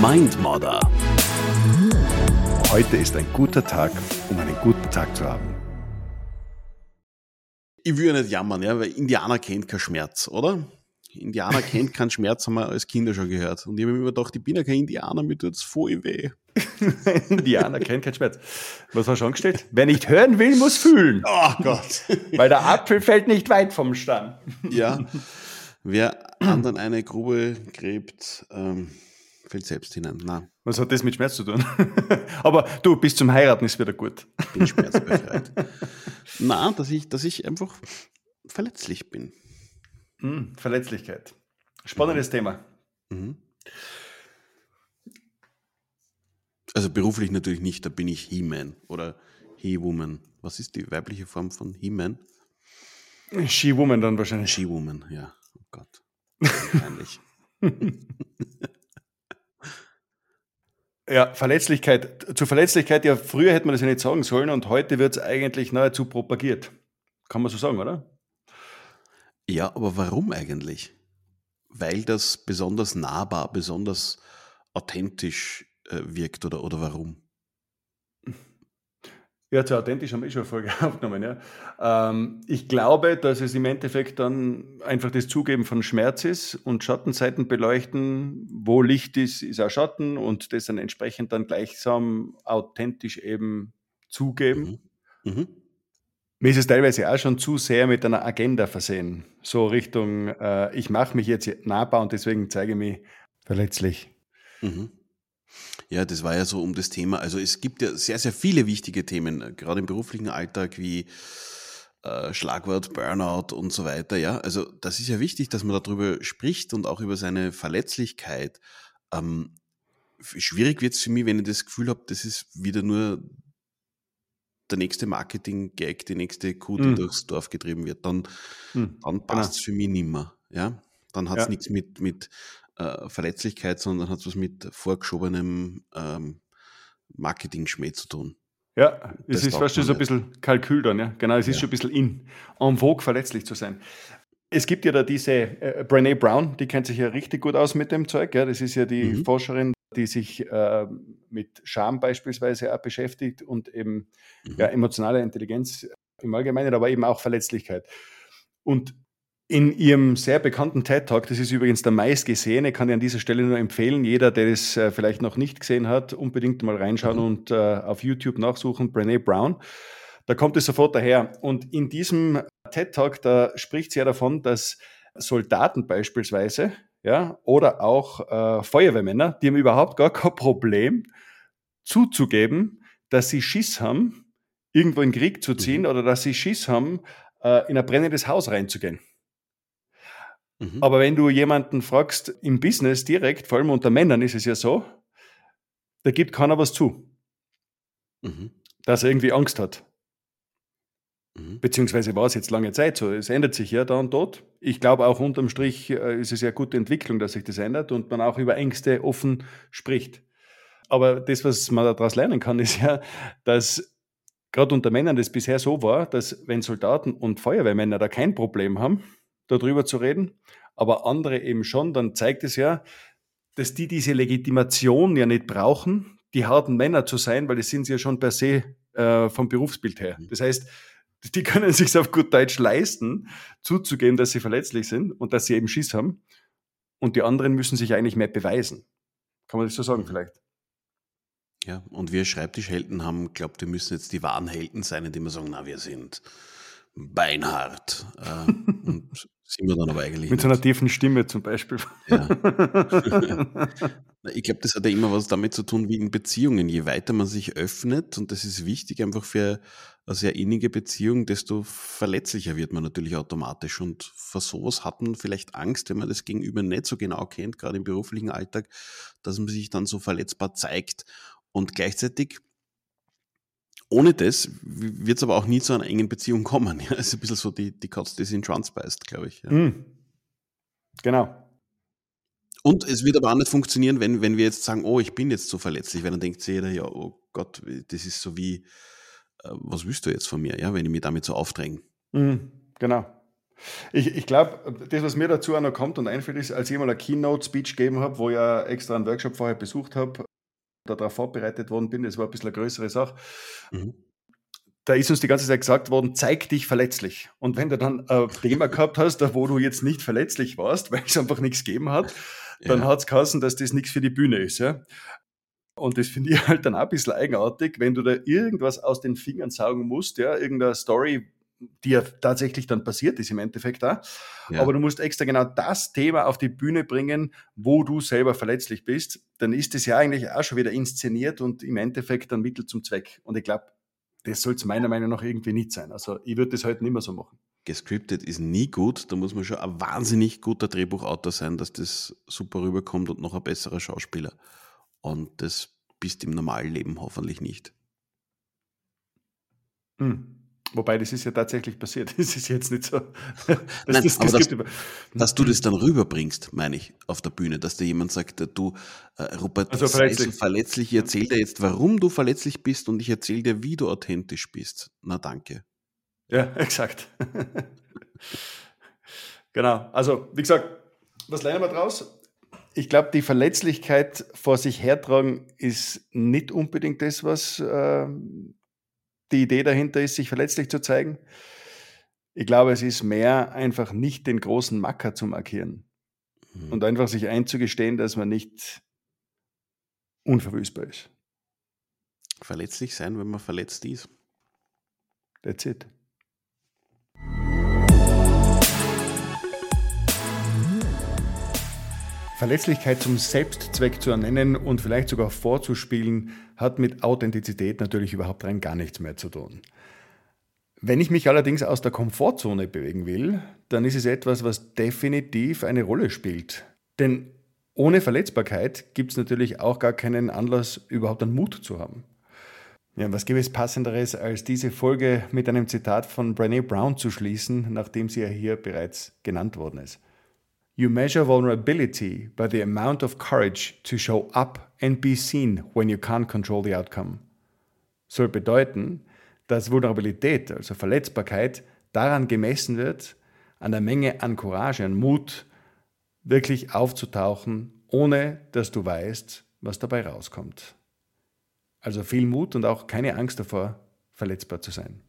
Mindmodder. Heute ist ein guter Tag, um einen guten Tag zu haben. Ich ja nicht jammern, ja, weil Indianer kennt keinen Schmerz, oder? Indianer kennt keinen Schmerz, haben wir als Kinder schon gehört. Und ich habe mir immer gedacht, ich bin ja kein Indianer, mir tut es voll weh. Indianer kennt keinen Schmerz. Was hast du angestellt? Wer nicht hören will, muss fühlen. Oh Gott. Weil der Apfel fällt nicht weit vom Stamm. Ja. Wer anderen eine Grube gräbt, ähm, fällt selbst hinein. Nein. Was hat das mit Schmerz zu tun? Aber du, bis zum Heiraten ist wieder gut. Bin schmerzbefreit. Nein, dass ich, dass ich einfach verletzlich bin. Hm, Verletzlichkeit. Spannendes mhm. Thema. Mhm. Also beruflich natürlich nicht, da bin ich He-Man oder He-Woman. Was ist die weibliche Form von He-Man? She-Woman dann wahrscheinlich. She-Woman, ja. Oh Gott. Peinlich. Ja, Verletzlichkeit. Zur Verletzlichkeit, ja, früher hätte man das ja nicht sagen sollen und heute wird es eigentlich nahezu propagiert. Kann man so sagen, oder? Ja, aber warum eigentlich? Weil das besonders nahbar, besonders authentisch äh, wirkt oder, oder warum? Ja, zu authentisch haben wir eh schon eine Folge aufgenommen. Ja. Ähm, ich glaube, dass es im Endeffekt dann einfach das Zugeben von Schmerz ist und Schattenseiten beleuchten. Wo Licht ist, ist auch Schatten und das dann entsprechend dann gleichsam authentisch eben zugeben. Mhm. Mhm. Mir ist es teilweise auch schon zu sehr mit einer Agenda versehen. So Richtung, äh, ich mache mich jetzt nahbar und deswegen zeige ich mich verletzlich. Mhm. Ja, das war ja so um das Thema. Also es gibt ja sehr, sehr viele wichtige Themen, gerade im beruflichen Alltag wie äh, Schlagwort Burnout und so weiter. Ja, also das ist ja wichtig, dass man darüber spricht und auch über seine Verletzlichkeit. Ähm, schwierig wird es für mich, wenn ich das Gefühl habe, das ist wieder nur der nächste Marketing-Gag, die nächste Kuh, die mm. durchs Dorf getrieben wird, dann, mm. dann passt es genau. für mich nimmer. Ja? Dann hat es ja. nichts mit, mit äh, Verletzlichkeit, sondern hat es was mit vorgeschobenem ähm, Marketing-Schmäh zu tun. Ja, es das ist fast schon so ein bisschen Kalkül dann, ja. Genau, es ist ja. schon ein bisschen in, en vogue verletzlich zu sein. Es gibt ja da diese äh, Brené Brown, die kennt sich ja richtig gut aus mit dem Zeug. Ja. Das ist ja die mhm. Forscherin, die sich äh, mit Scham beispielsweise auch beschäftigt und eben mhm. ja, emotionale Intelligenz im Allgemeinen, aber eben auch Verletzlichkeit. Und in ihrem sehr bekannten TED Talk, das ist übrigens der meistgesehene, kann ich an dieser Stelle nur empfehlen, jeder, der es äh, vielleicht noch nicht gesehen hat, unbedingt mal reinschauen mhm. und äh, auf YouTube nachsuchen, Brene Brown. Da kommt es sofort daher. Und in diesem TED Talk, da spricht sie ja davon, dass Soldaten beispielsweise, ja, oder auch äh, Feuerwehrmänner, die haben überhaupt gar kein Problem zuzugeben, dass sie Schiss haben, irgendwo in den Krieg zu ziehen mhm. oder dass sie Schiss haben, äh, in ein brennendes Haus reinzugehen. Mhm. Aber wenn du jemanden fragst im Business direkt, vor allem unter Männern ist es ja so, da gibt keiner was zu, mhm. dass er irgendwie Angst hat. Mhm. Beziehungsweise war es jetzt lange Zeit so. Es ändert sich ja da und dort. Ich glaube auch unterm Strich äh, ist es ja gute Entwicklung, dass sich das ändert und man auch über Ängste offen spricht. Aber das, was man daraus lernen kann, ist ja, dass gerade unter Männern das bisher so war, dass wenn Soldaten und Feuerwehrmänner da kein Problem haben, darüber zu reden, aber andere eben schon, dann zeigt es ja, dass die diese Legitimation ja nicht brauchen, die harten Männer zu sein, weil das sind sie ja schon per se äh, vom Berufsbild her. Mhm. Das heißt, die können sich auf gut Deutsch leisten, zuzugeben, dass sie verletzlich sind und dass sie eben Schiss haben. Und die anderen müssen sich eigentlich mehr beweisen. Kann man das so sagen mhm. vielleicht? Ja, und wir Schreibtischhelden haben glaubt, wir müssen jetzt die wahren Helden sein, indem wir sagen, na, wir sind beinhart. Äh, und sind wir dann aber eigentlich. Mit so einer tiefen Stimme zum Beispiel. Ja. ich glaube, das hat ja immer was damit zu tun wie in Beziehungen. Je weiter man sich öffnet, und das ist wichtig einfach für eine sehr innige Beziehung, desto verletzlicher wird man natürlich automatisch. Und vor sowas hat man vielleicht Angst, wenn man das Gegenüber nicht so genau kennt, gerade im beruflichen Alltag, dass man sich dann so verletzbar zeigt. Und gleichzeitig ohne das wird es aber auch nie zu einer engen Beziehung kommen. Ja, ist ein bisschen so die, die Katze, die sich in Schwanz beißt, glaube ich. Ja. Mm. Genau. Und es wird aber auch nicht funktionieren, wenn, wenn wir jetzt sagen, oh, ich bin jetzt so verletzlich, weil dann denkt sich jeder, ja, oh Gott, das ist so wie, äh, was willst du jetzt von mir, ja, wenn ich mich damit so aufdränge? Mm, genau. Ich, ich glaube, das, was mir dazu auch noch kommt und einfällt, ist, als ich mal eine Keynote-Speech gegeben habe, wo ich ja extra einen Workshop vorher besucht habe, darauf vorbereitet worden bin, das war ein bisschen eine größere Sache. Mhm. Da ist uns die ganze Zeit gesagt worden, zeig dich verletzlich. Und wenn du dann ein Thema gehabt hast, wo du jetzt nicht verletzlich warst, weil es einfach nichts gegeben hat, dann ja. hat es geheißen, dass das nichts für die Bühne ist. Ja? Und das finde ich halt dann auch ein bisschen eigenartig, wenn du da irgendwas aus den Fingern saugen musst, ja, irgendeine Story, die ja tatsächlich dann passiert ist im Endeffekt auch. Ja. Aber du musst extra genau das Thema auf die Bühne bringen, wo du selber verletzlich bist. Dann ist es ja eigentlich auch schon wieder inszeniert und im Endeffekt ein Mittel zum Zweck. Und ich glaube, das soll es meiner Meinung nach irgendwie nicht sein. Also ich würde das heute halt nicht mehr so machen. Gescriptet ist nie gut. Da muss man schon ein wahnsinnig guter Drehbuchautor sein, dass das super rüberkommt und noch ein besserer Schauspieler. Und das bist im normalen Leben hoffentlich nicht. Hm. Wobei, das ist ja tatsächlich passiert. Das ist jetzt nicht so. Dass, Nein, das, das, dass du das dann rüberbringst, meine ich, auf der Bühne, dass dir jemand sagt, du, äh, Robert, also verletzlich. so verletzlich, ich erzähle dir jetzt, warum du verletzlich bist und ich erzähle dir, wie du authentisch bist. Na, danke. Ja, exakt. genau. Also, wie gesagt, was lernen wir draus? Ich glaube, die Verletzlichkeit vor sich hertragen ist nicht unbedingt das, was äh, die Idee dahinter ist, sich verletzlich zu zeigen. Ich glaube, es ist mehr einfach nicht den großen Macker zu markieren mhm. und einfach sich einzugestehen, dass man nicht unverwüstbar ist. Verletzlich sein, wenn man verletzt ist. That's it. Verletzlichkeit zum Selbstzweck zu ernennen und vielleicht sogar vorzuspielen, hat mit Authentizität natürlich überhaupt rein gar nichts mehr zu tun. Wenn ich mich allerdings aus der Komfortzone bewegen will, dann ist es etwas, was definitiv eine Rolle spielt. Denn ohne Verletzbarkeit gibt es natürlich auch gar keinen Anlass, überhaupt einen Mut zu haben. Ja, was gibt es passenderes, als diese Folge mit einem Zitat von Brené Brown zu schließen, nachdem sie ja hier bereits genannt worden ist. You measure vulnerability by the amount of courage to show up and be seen when you can't control the outcome. Soll bedeuten, dass Vulnerabilität, also Verletzbarkeit, daran gemessen wird, an der Menge an Courage, an Mut, wirklich aufzutauchen, ohne dass du weißt, was dabei rauskommt. Also viel Mut und auch keine Angst davor, verletzbar zu sein.